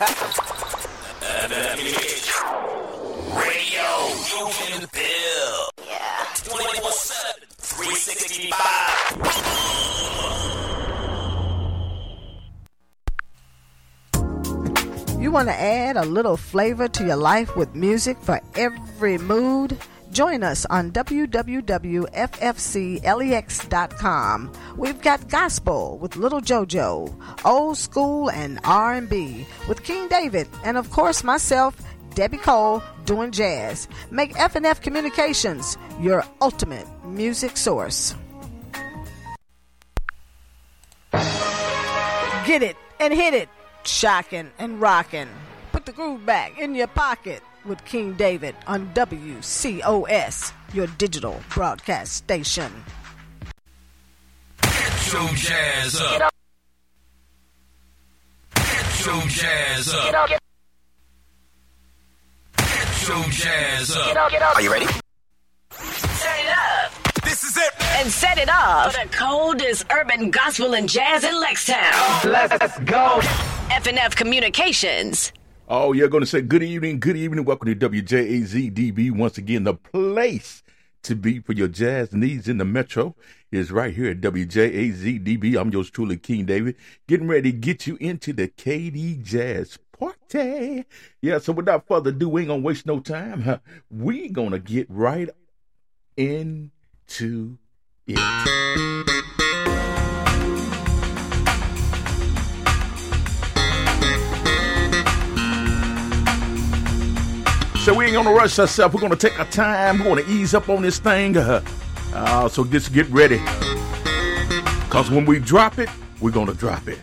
Radio, you can bill. Yeah. 24 7, 365. You want to add a little flavor to your life with music for every mood? Join us on www.ffclex.com. We've got gospel with Little JoJo, old school and R&B with King David, and of course myself, Debbie Cole, doing jazz. Make F&F Communications your ultimate music source. Get it and hit it, shocking and rocking. Put the groove back in your pocket with King David on WCOS, your digital broadcast station. Get your jazz up. Get your jazz up. Get your jazz up. Are you ready? Turn it up This is it. and set it off for the coldest urban gospel and jazz in Lextown. Let's go. FNF Communications. Oh, you're going to say good evening, good evening. Welcome to WJAZDB. Once again, the place to be for your jazz needs in the metro is right here at WJAZDB. I'm yours truly, King David, getting ready to get you into the KD Jazz Party. Yeah, so without further ado, we ain't going to waste no time. Huh? we going to get right into it. So we ain't gonna rush ourselves. We're gonna take our time. We're gonna ease up on this thing. Uh, uh, so just get ready. Cause when we drop it, we're gonna drop it.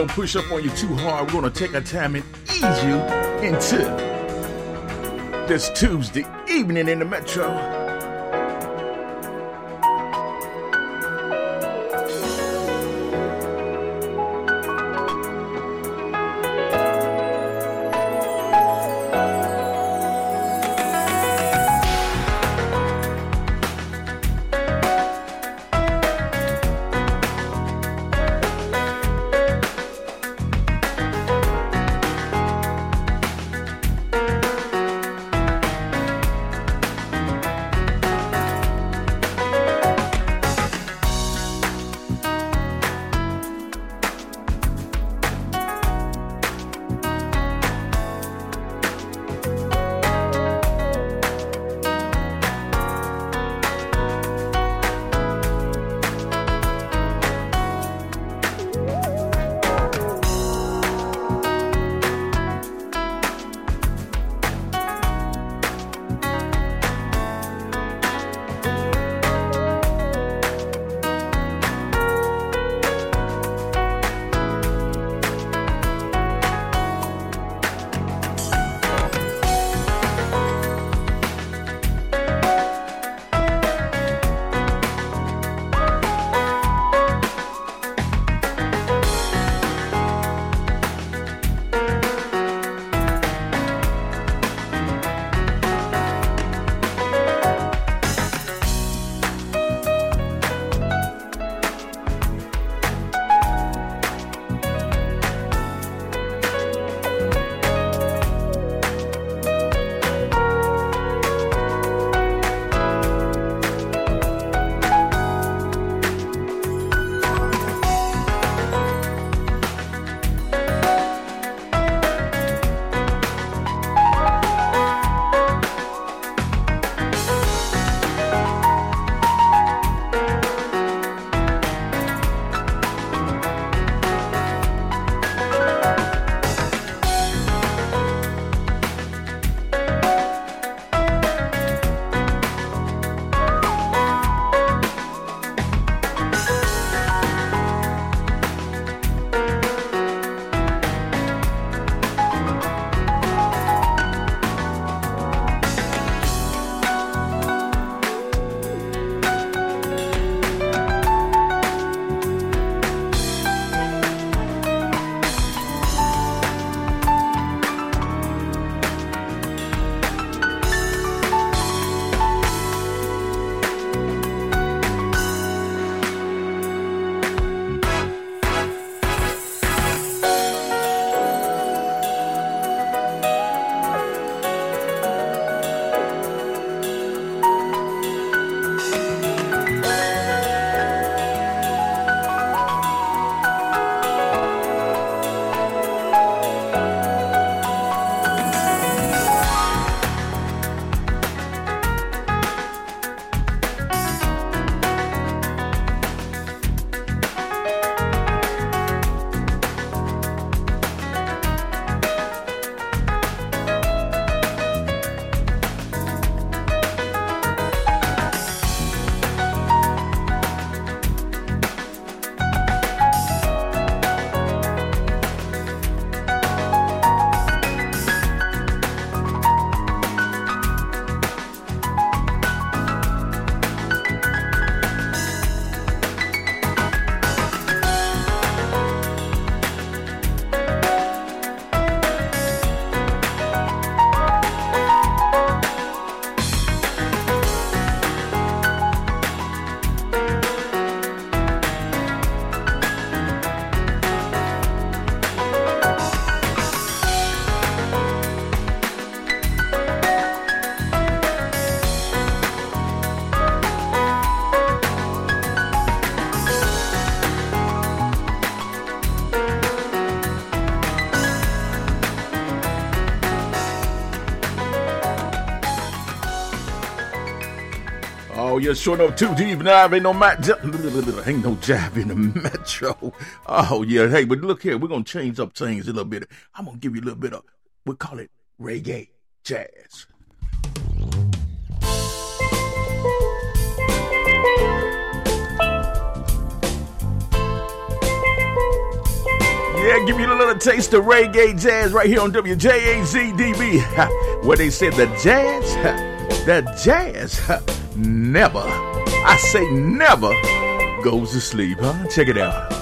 Gonna push up on you too hard. We're gonna take our time and ease you into this Tuesday evening in the Metro. You're short of too deep now. Ain't no mat, ain't no jab in the metro. Oh yeah, hey, but look here, we're gonna change up things a little bit. I'm gonna give you a little bit of we call it reggae jazz. Yeah, give you a little taste of reggae jazz right here on WJAZDB. Where they said the jazz, the jazz never, I say never, goes to sleep, huh? Check it out.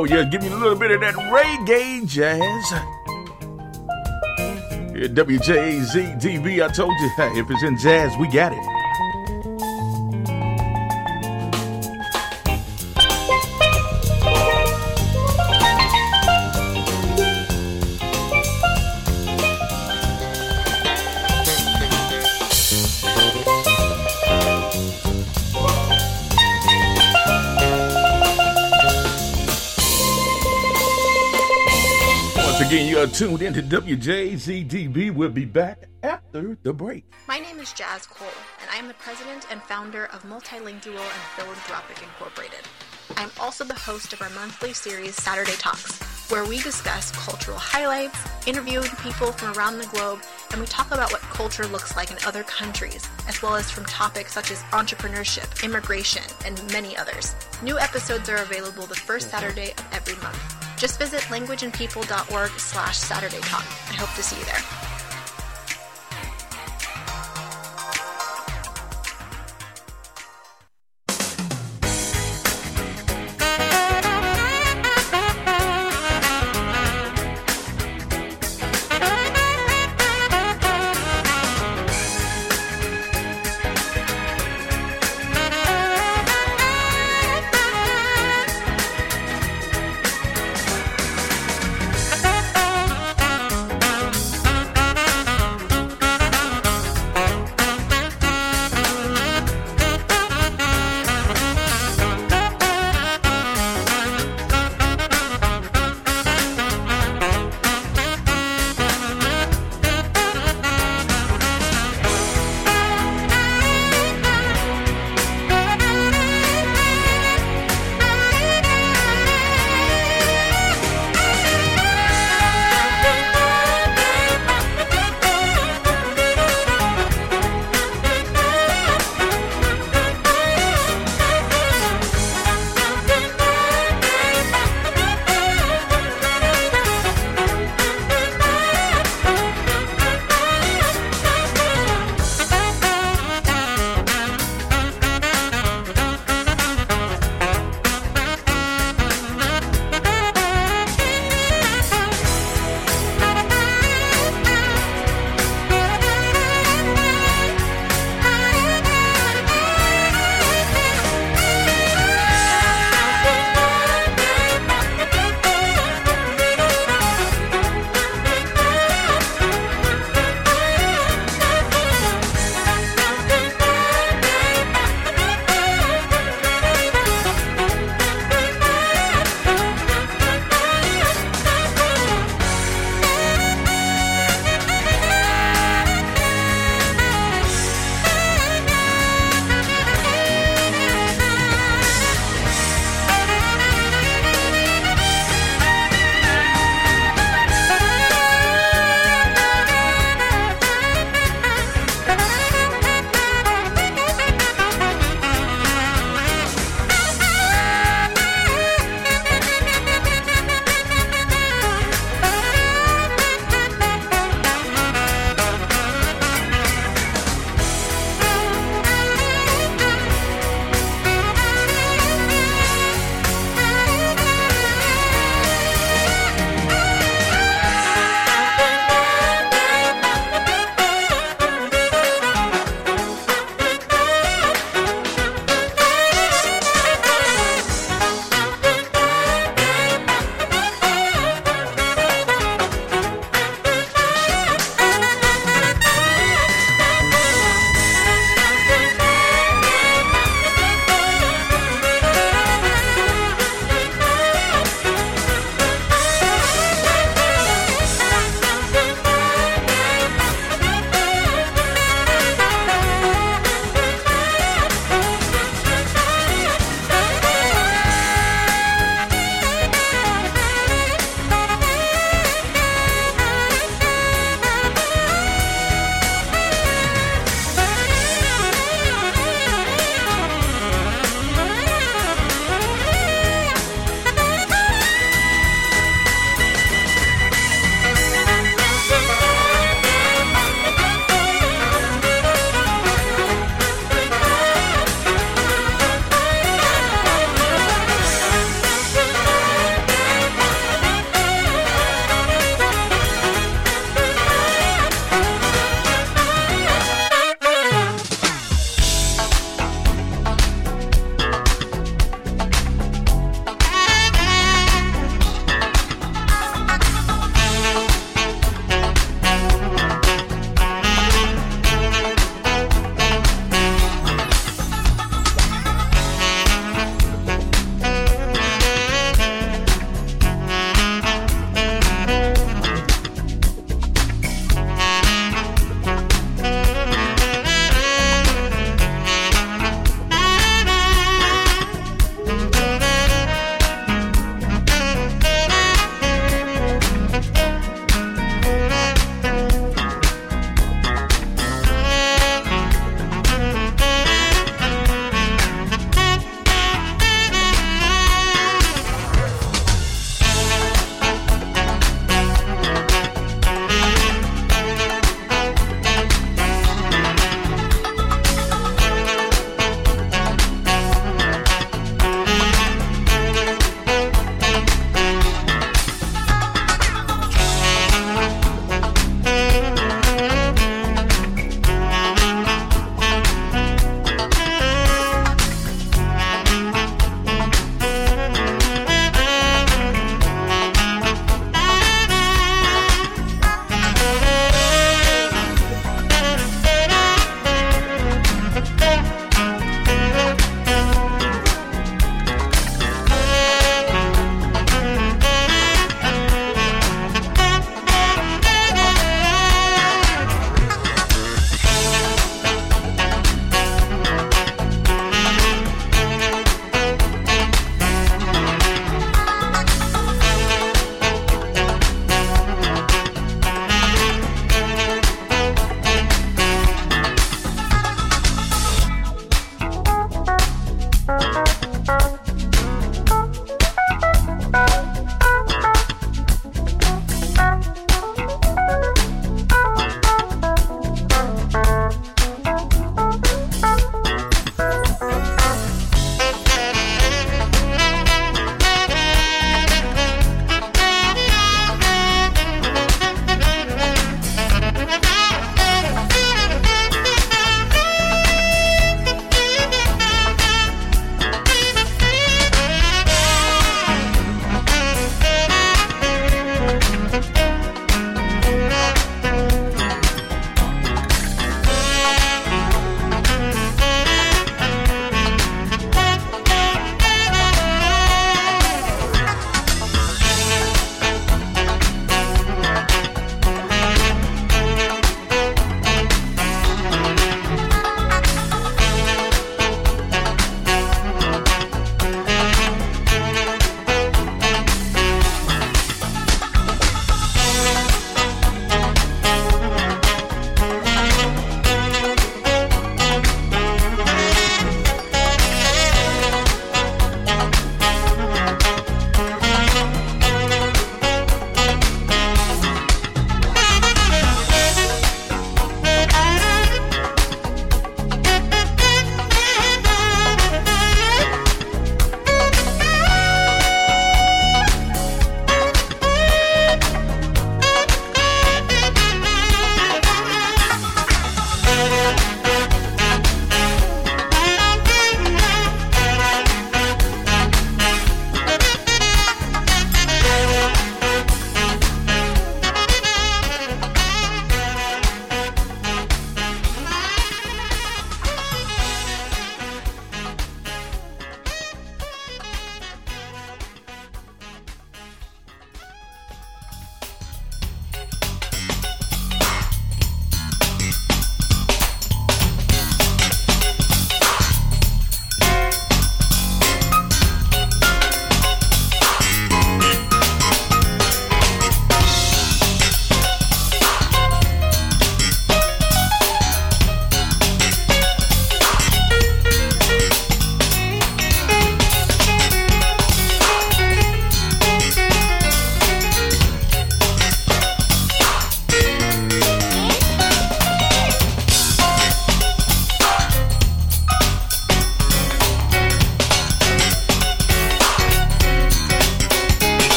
Oh, yeah, give me a little bit of that reggae jazz. Yeah, WJAZ I told you, if it's in jazz, we got it. Are tuned into WJZDB. We'll be back after the break. My name is Jazz Cole, and I am the president and founder of Multilingual and Philanthropic Incorporated. I am also the host of our monthly series Saturday Talks, where we discuss cultural highlights, interviewing people from around the globe, and we talk about what culture looks like in other countries, as well as from topics such as entrepreneurship, immigration, and many others. New episodes are available the first Saturday of every month. Just visit languageandpeople.org slash Saturday Talk. I hope to see you there.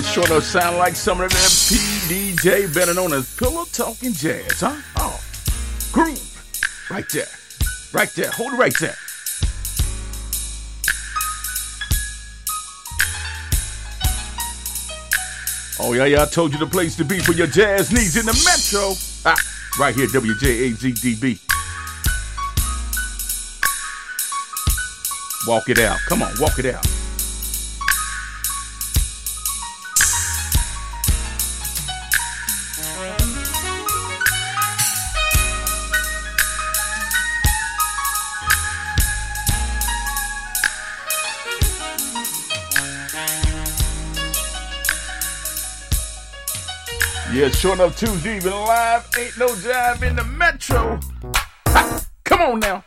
That sure does sound like some of that PDJ, better known as Pillow Talking Jazz, huh? Oh, groove. Right there. Right there. Hold it right there. Oh, yeah, yeah, I told you the place to be for your jazz needs in the metro. Ah, right here, WJAZDB. Walk it out. Come on, walk it out. Yeah, up Tuesday even live. Ain't no jive in the metro. Ha, come on now.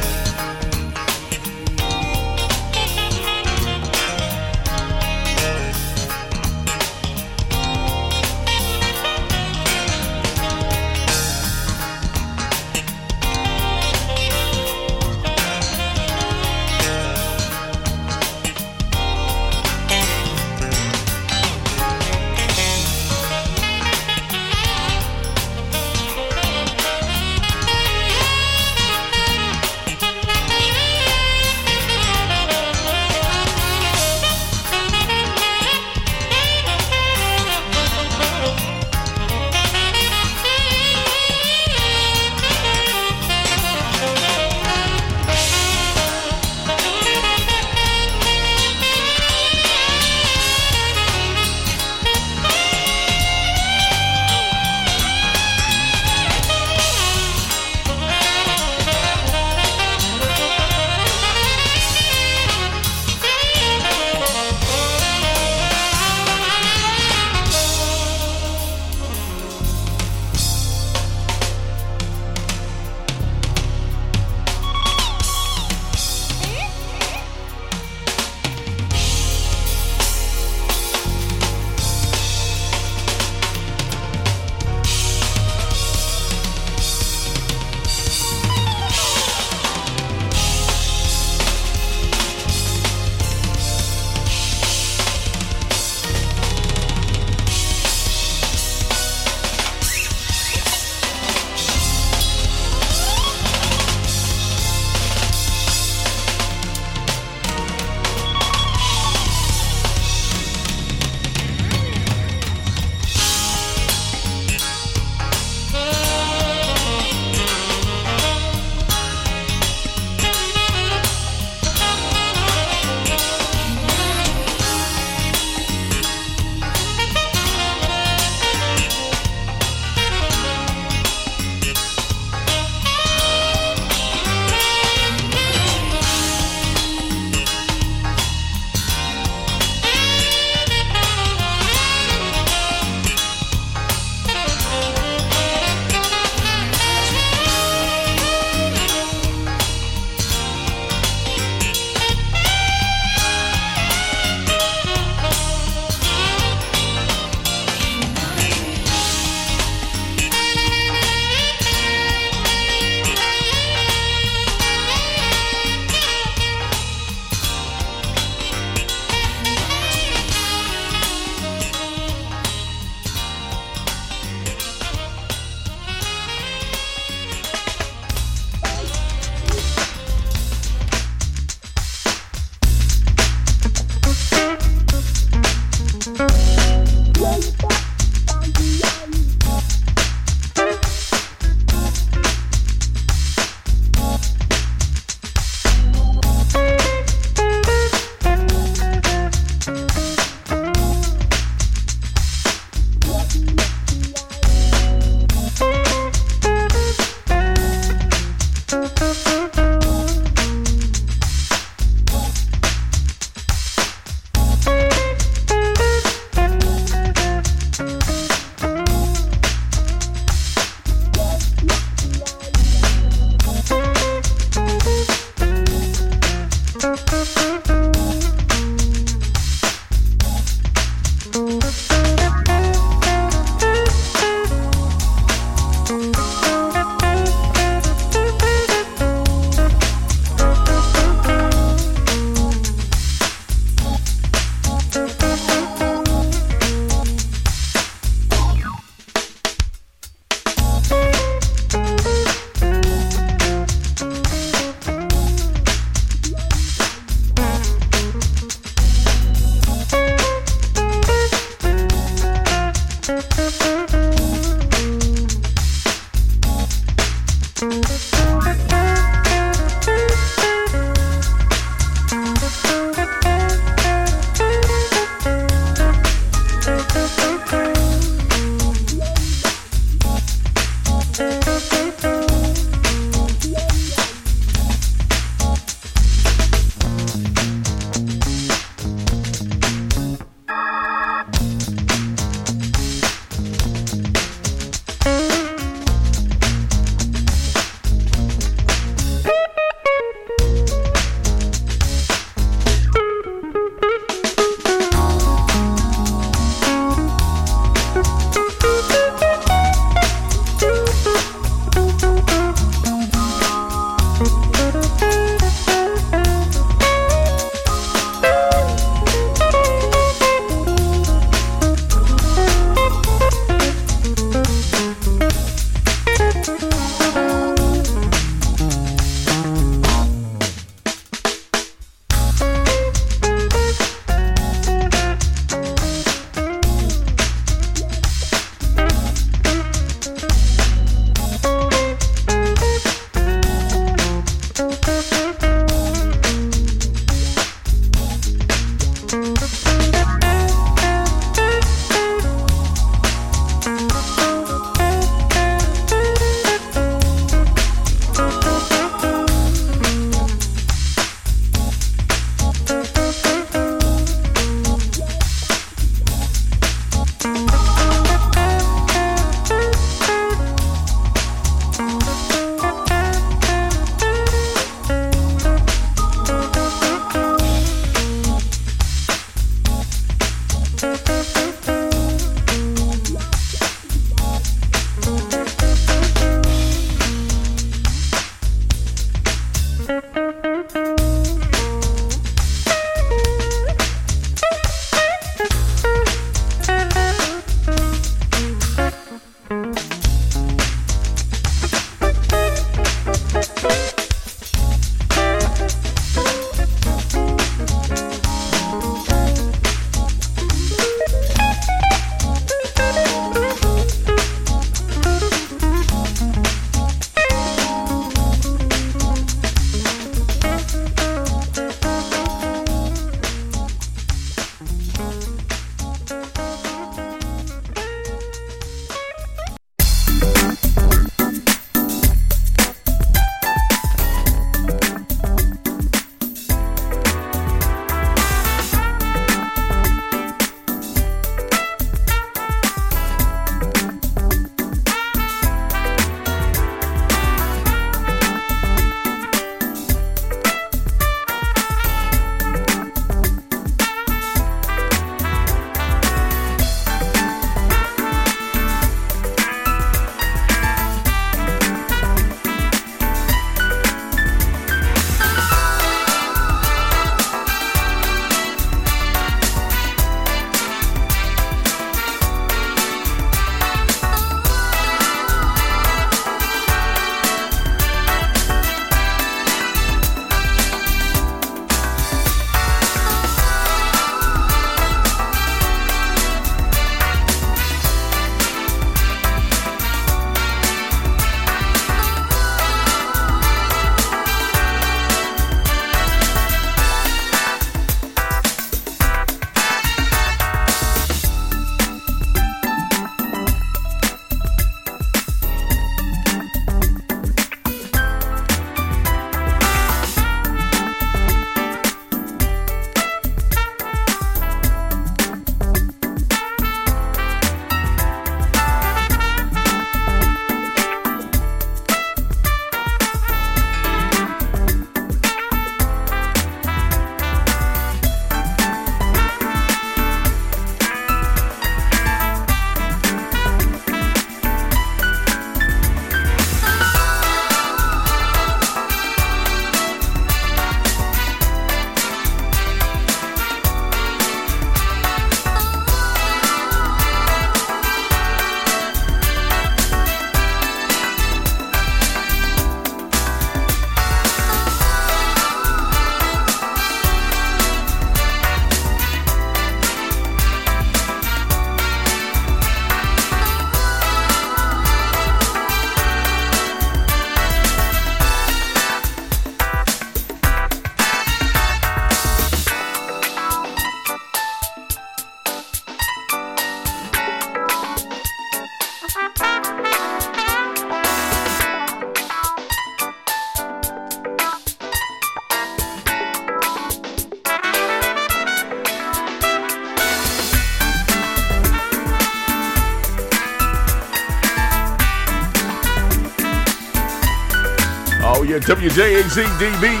WJAZDB.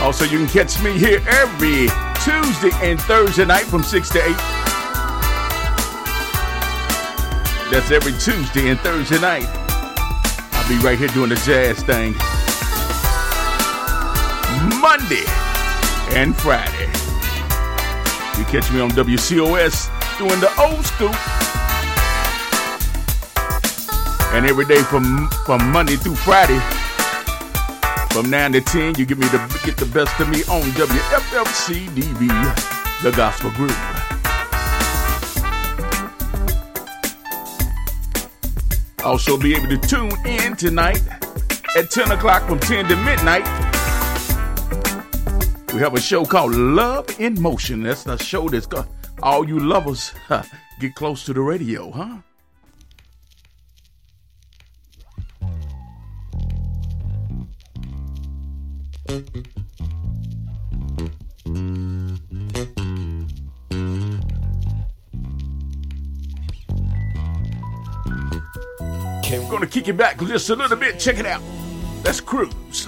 Also, you can catch me here every Tuesday and Thursday night from 6 to 8. That's every Tuesday and Thursday night. I'll be right here doing the jazz thing. Monday and Friday. You catch me on WCOS doing the old school. And every day from from Monday through Friday, from 9 to 10, you get me to get the best of me on WFFCDB, the gospel group. Also be able to tune in tonight at 10 o'clock from 10 to midnight. We have a show called Love in Motion. That's the show that's got all you lovers huh, get close to the radio, huh? I'm gonna kick it back just a little bit. Check it out. Let's cruise.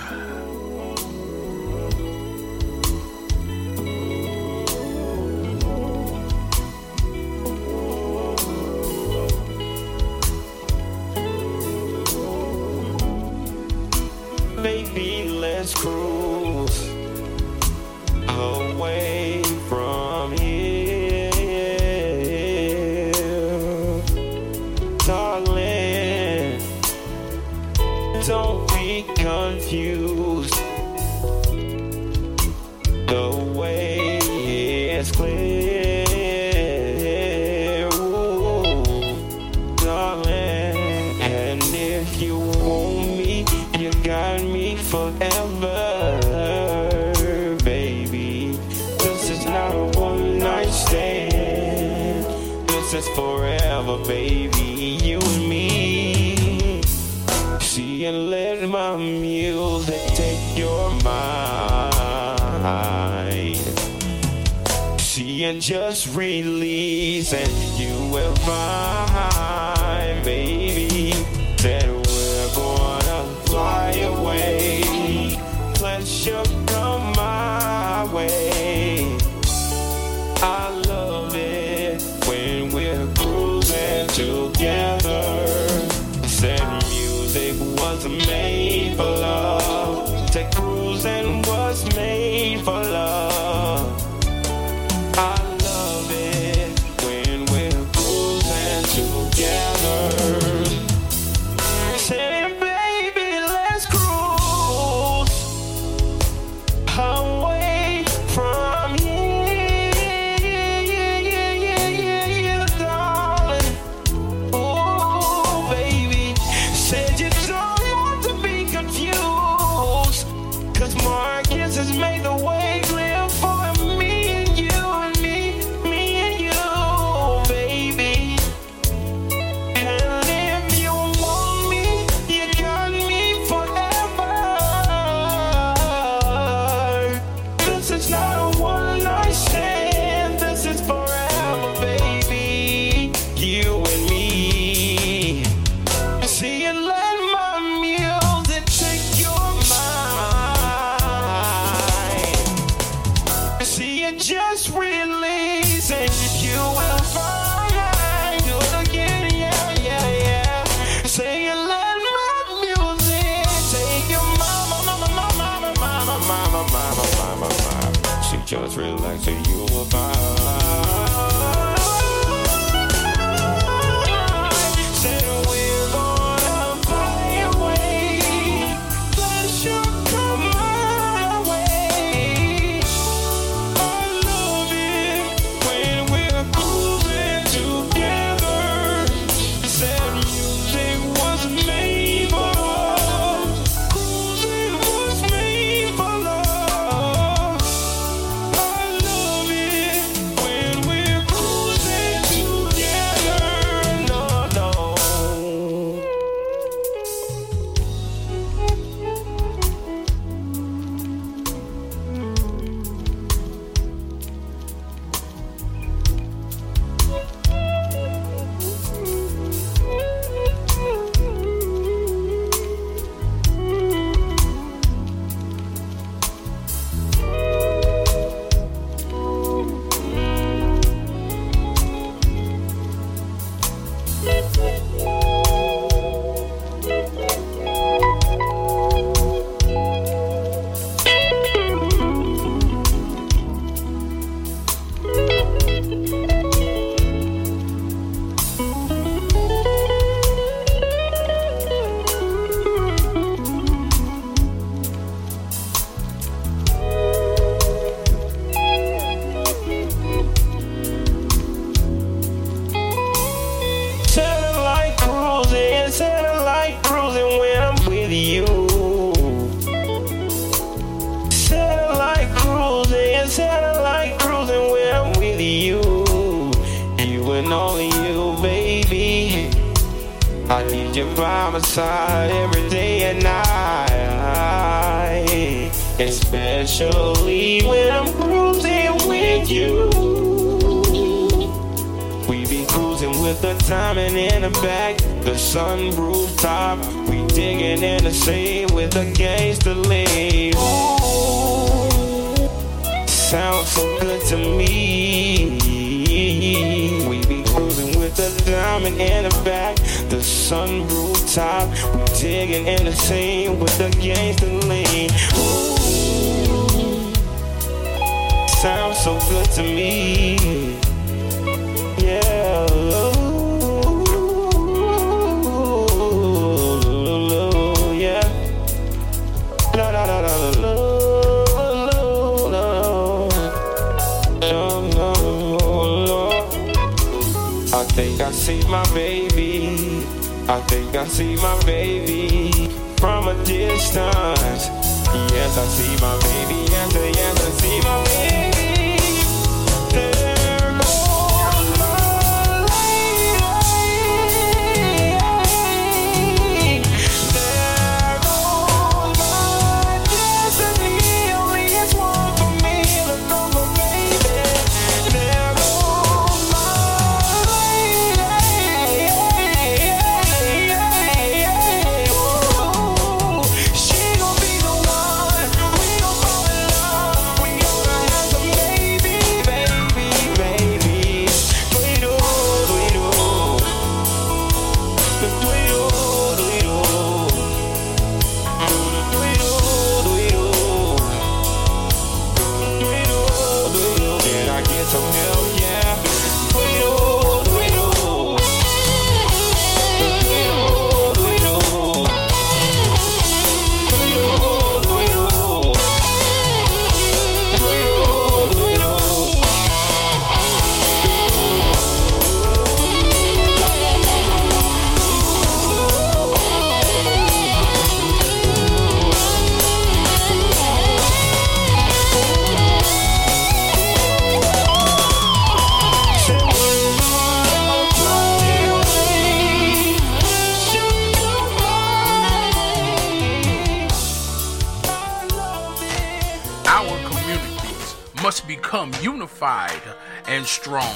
come unified and strong.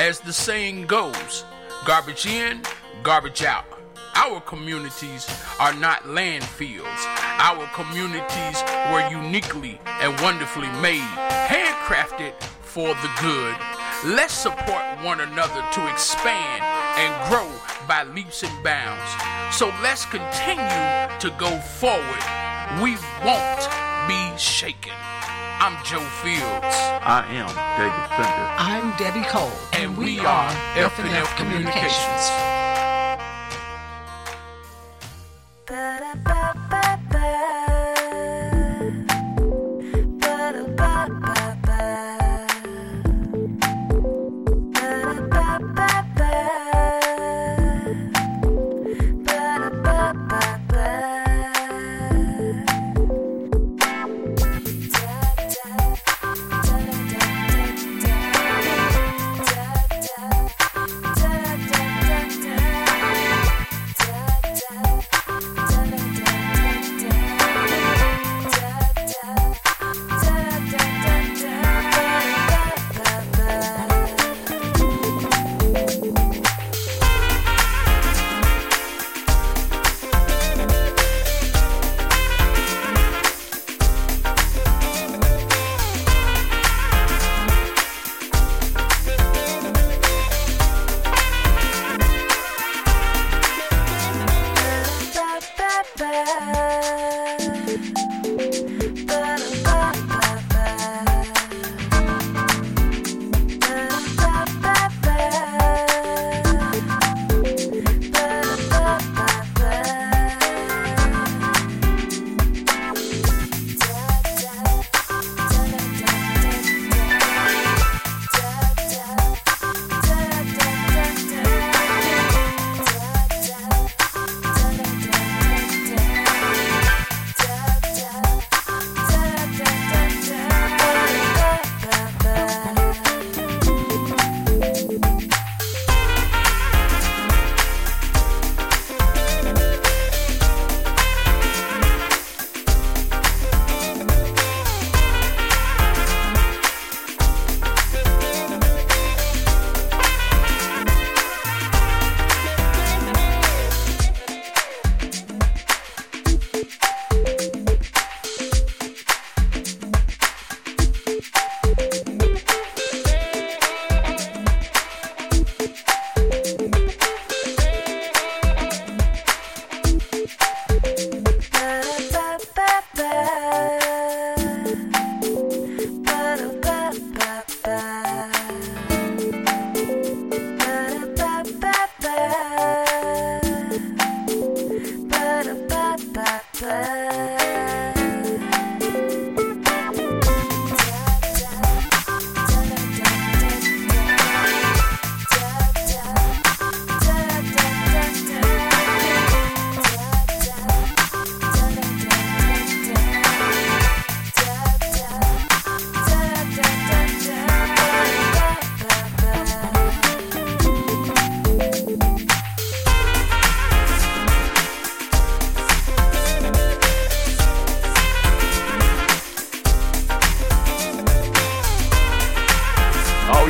As the saying goes, garbage in, garbage out. Our communities are not landfills. Our communities were uniquely and wonderfully made, handcrafted for the good. Let's support one another to expand and grow by leaps and bounds. So let's continue to go forward. We won't be shaken. I'm Joe Fields. I am David Fender. I'm Debbie Cole. And, we, are F. Communications.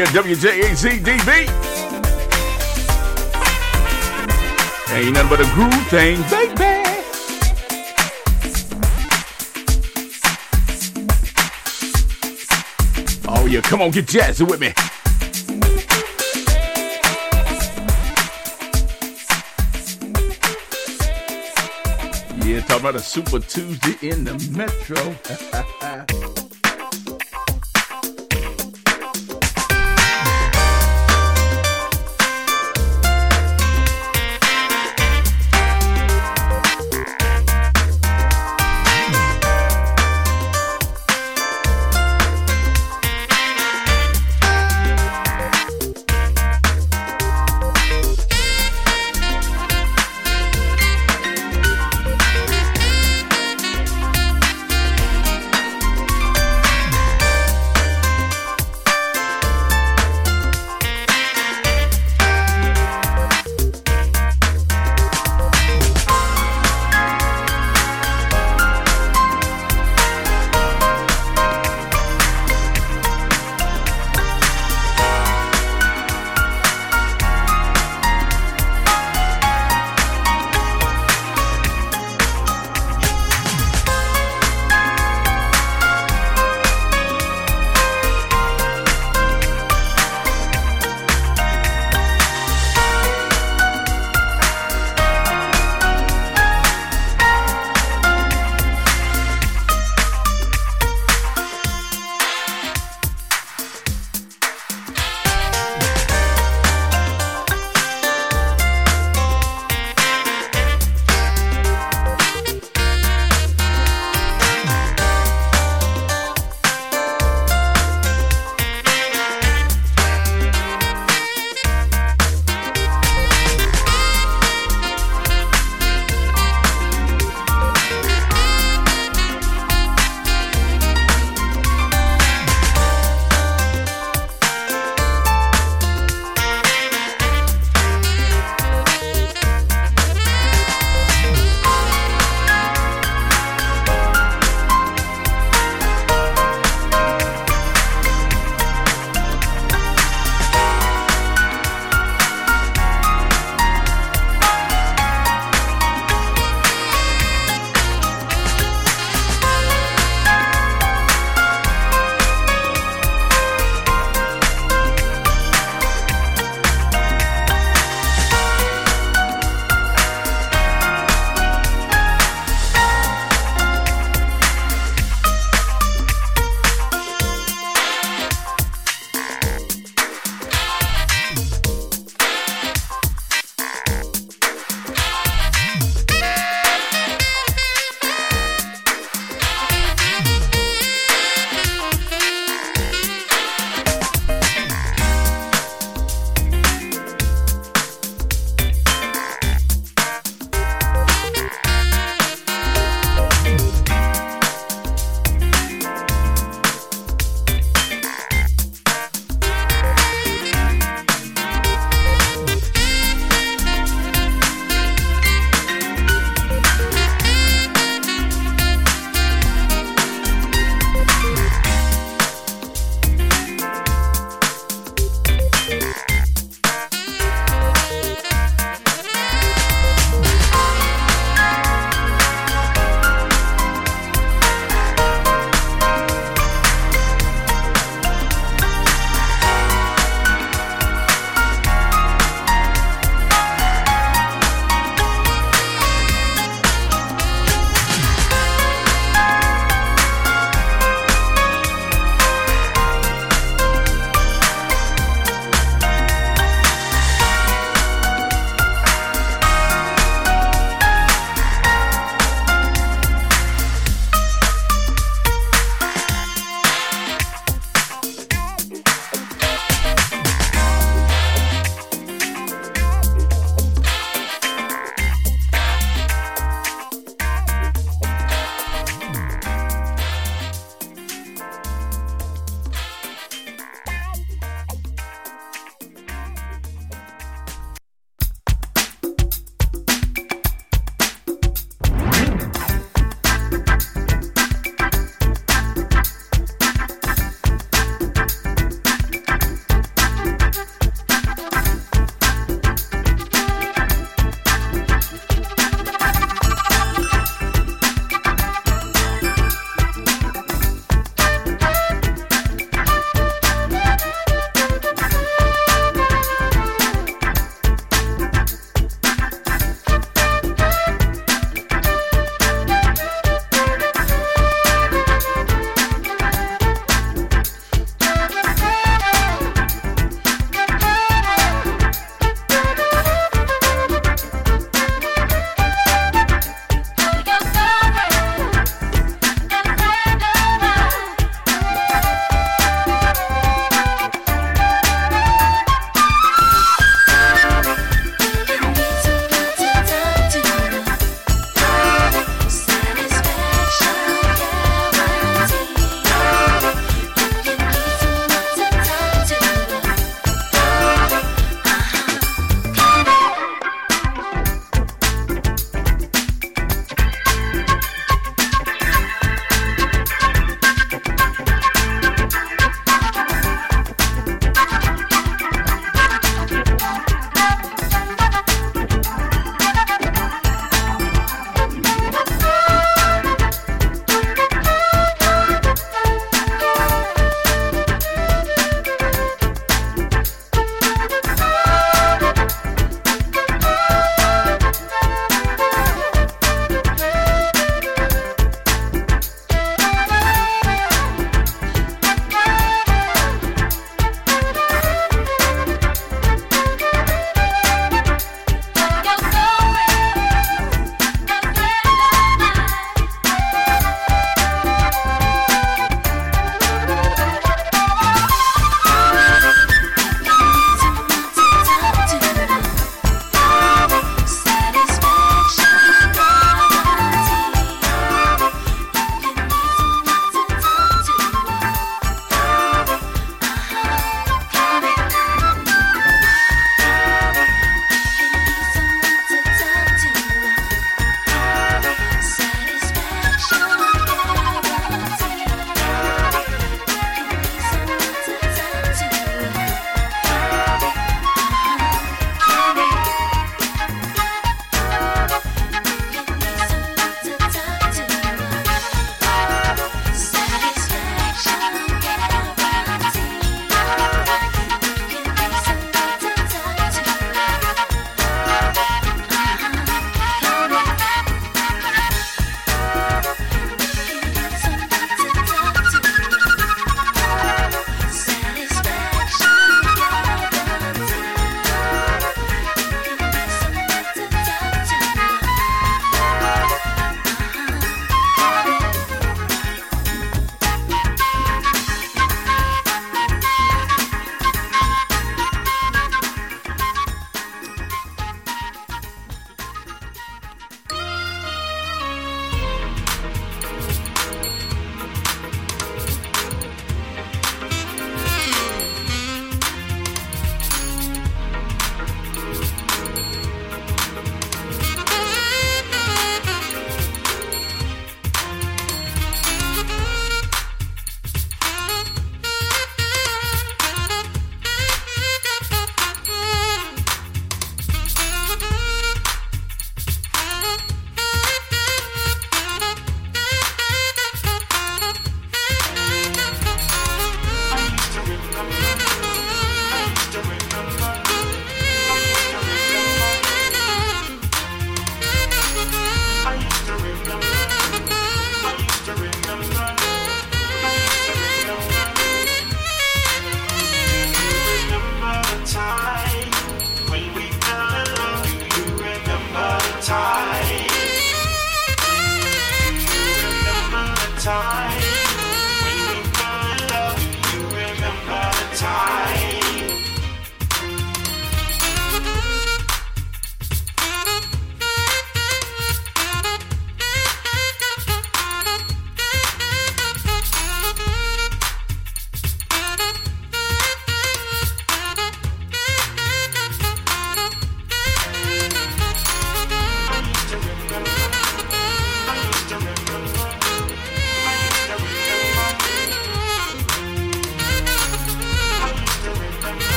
At WJAZDB. Ain't nothing but a groove thing, baby. Oh yeah, come on, get jazzy with me. Yeah, talking about a Super Tuesday in the Metro.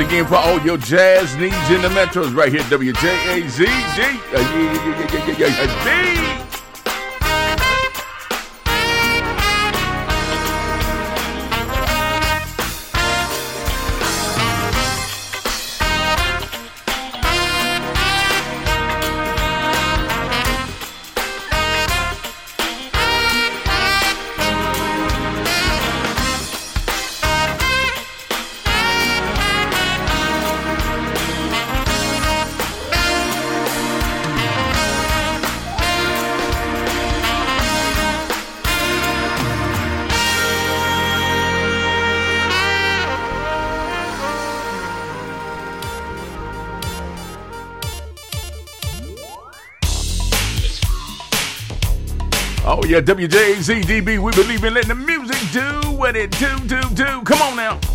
again for all your jazz needs in the metros right here, WJAZD. Yeah, WJZDB. We believe in letting the music do what it do, do, do. Come on now.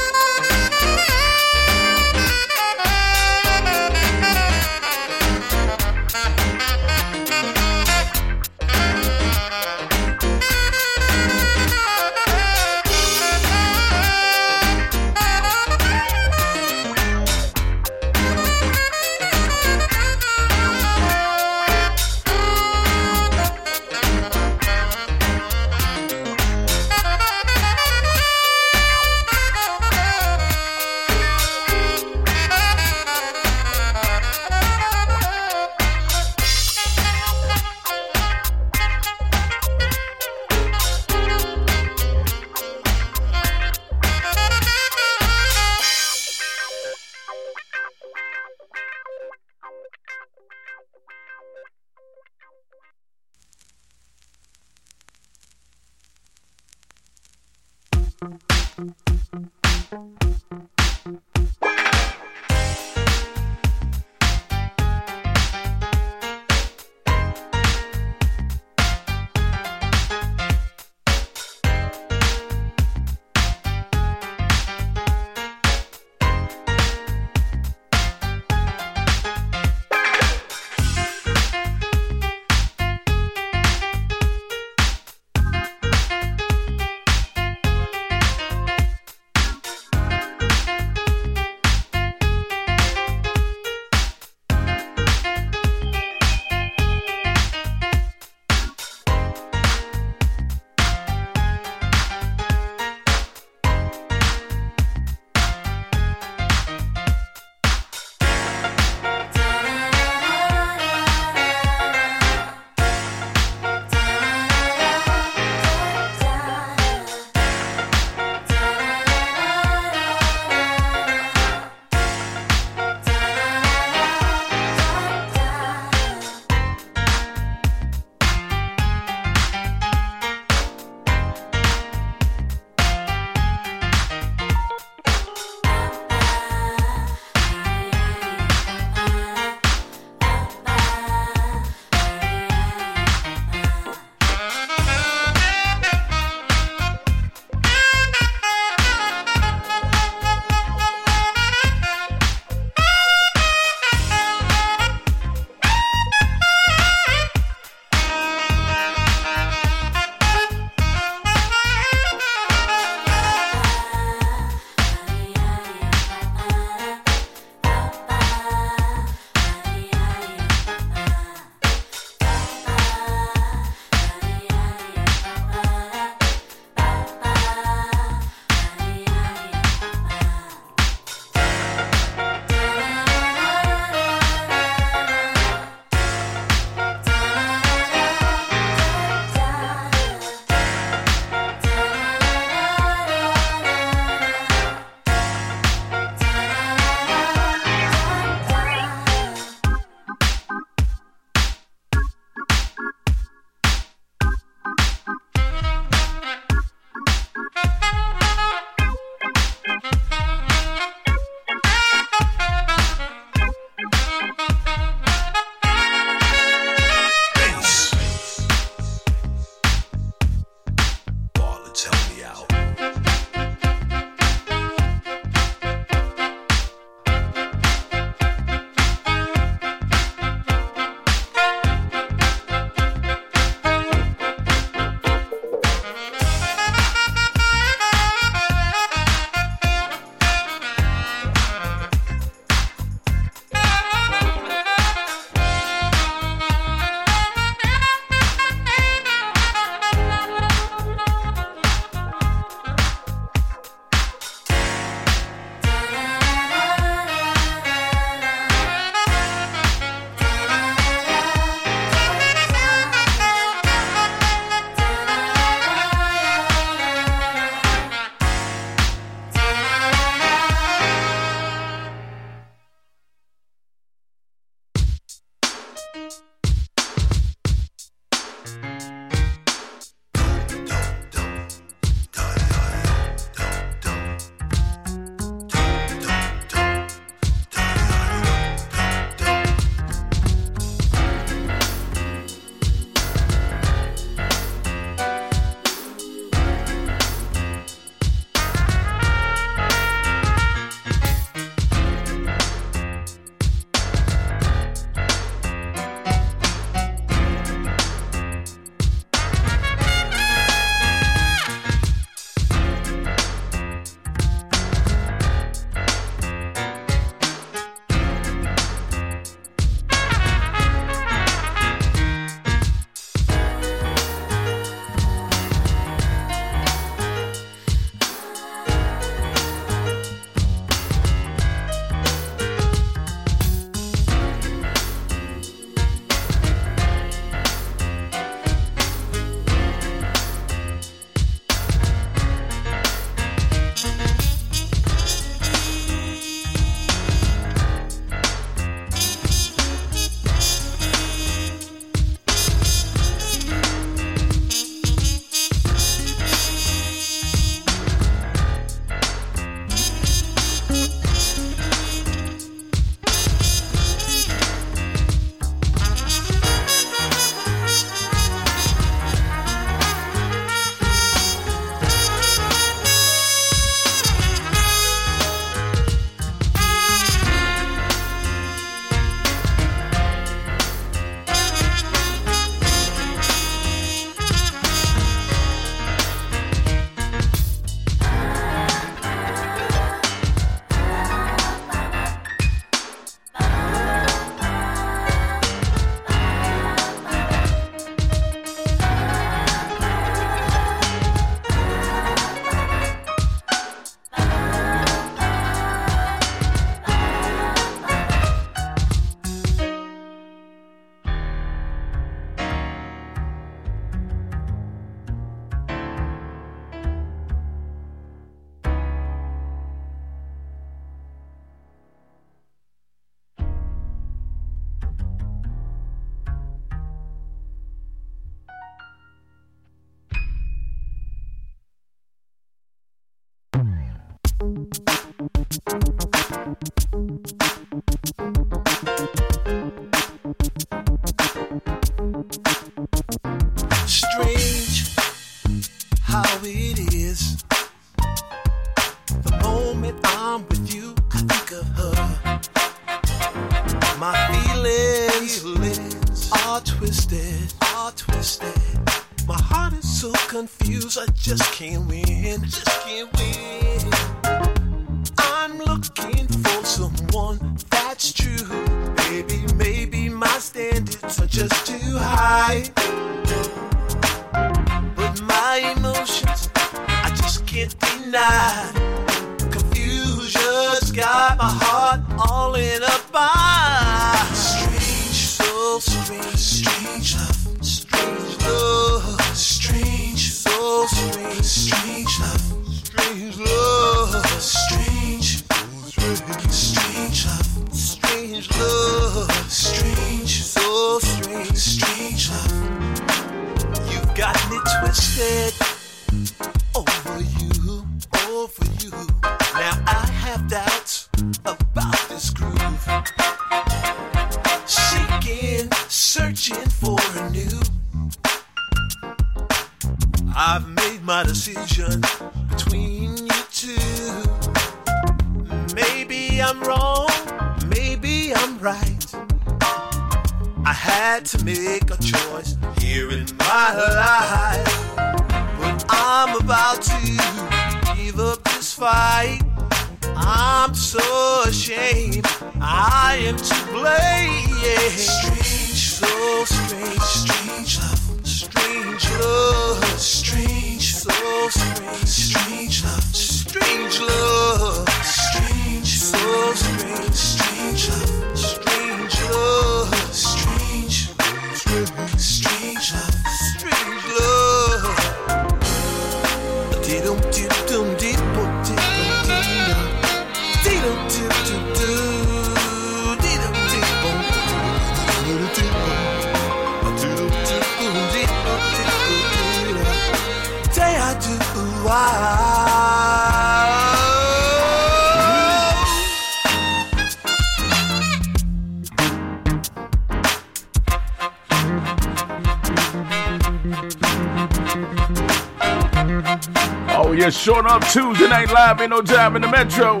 Night Live ain't no job in the metro.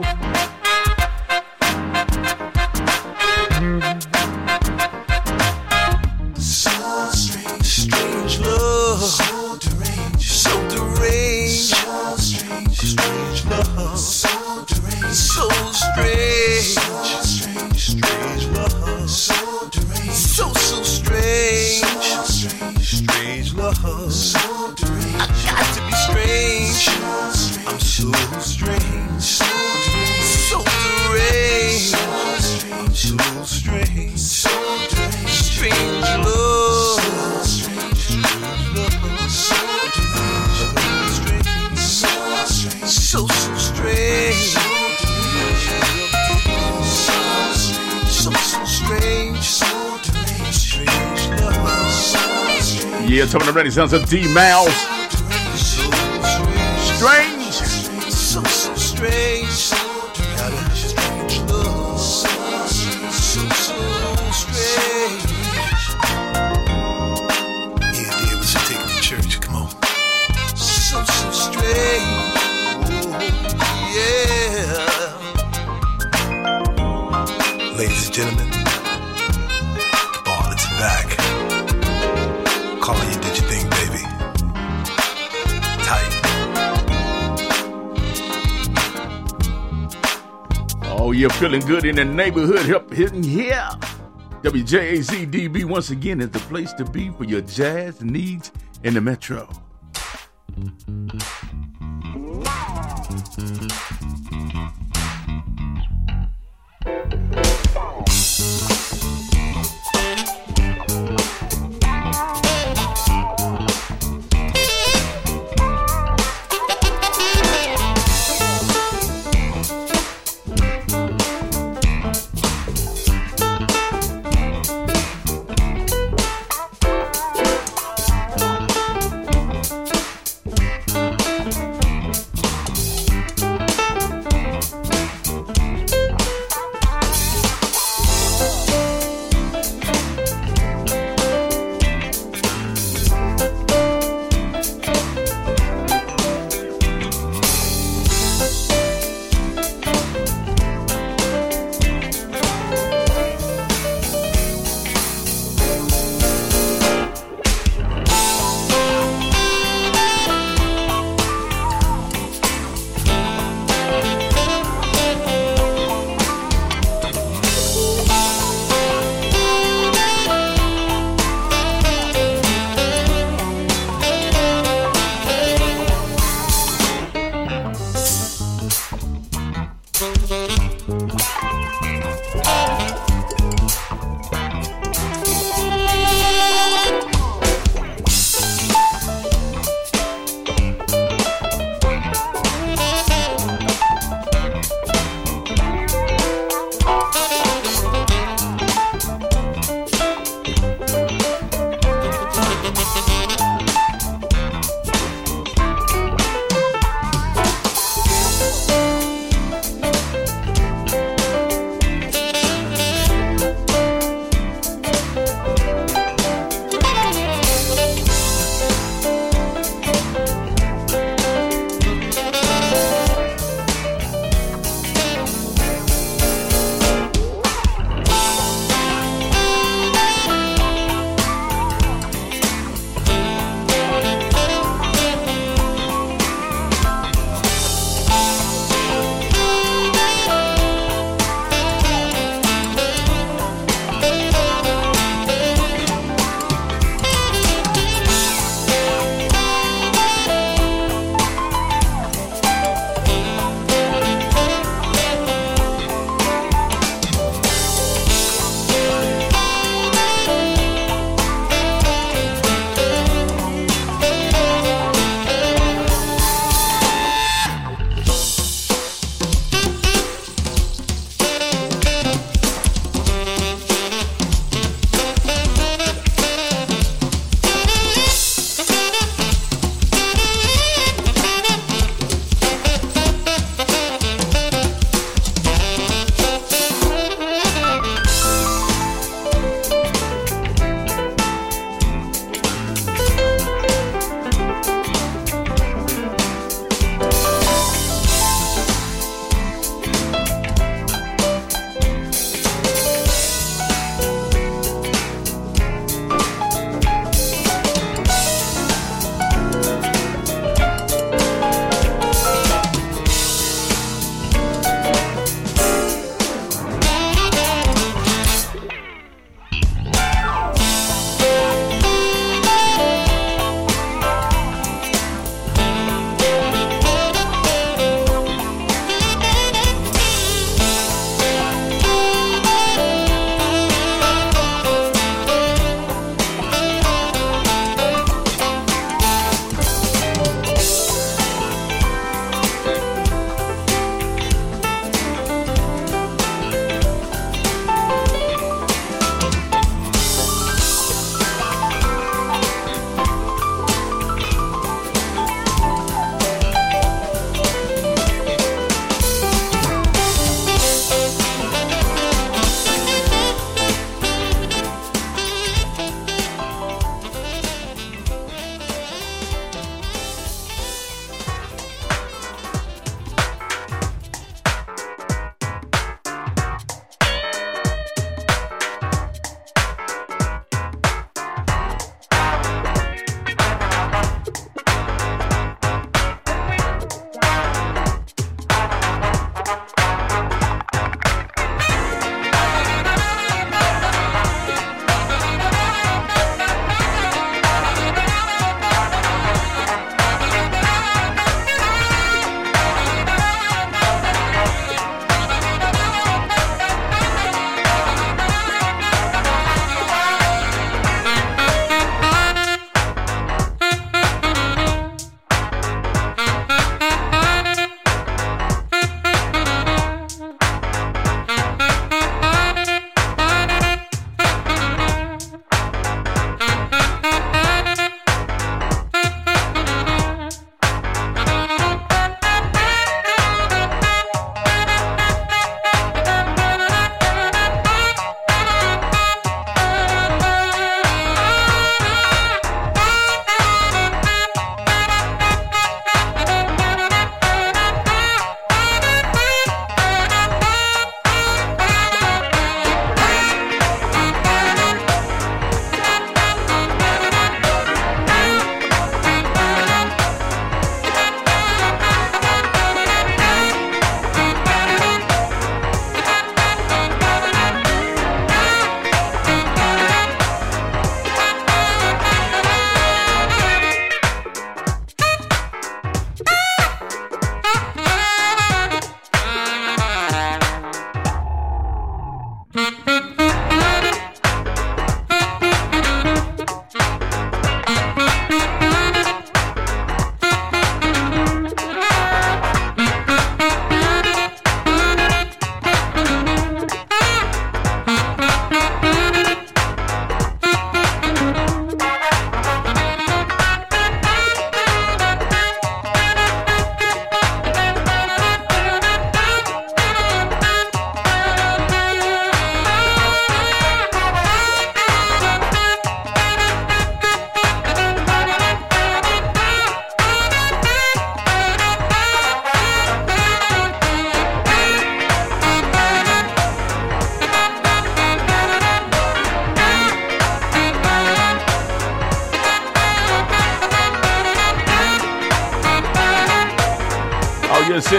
Sounds of D Mouse. good in the neighborhood. Help hitting here. WJACDB once again is the place to be for your jazz needs in the metro.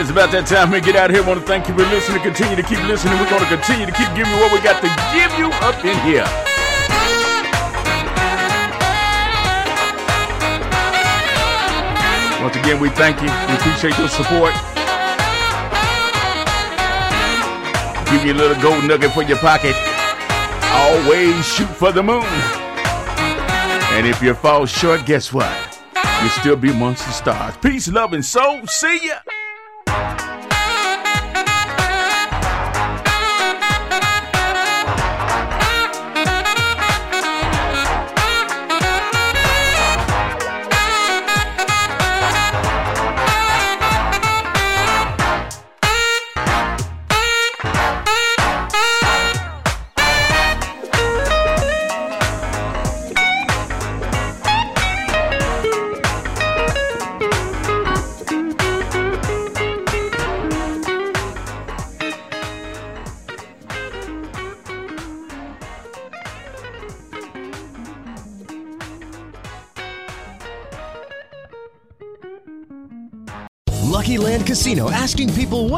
It's about that time we get out here. want to thank you for listening. Continue to keep listening. We're going to continue to keep giving you what we got to give you up in here. Once again, we thank you. We appreciate your support. Give you a little gold nugget for your pocket. Always shoot for the moon. And if you fall short, guess what? You'll still be amongst the stars. Peace, love, and soul. See ya.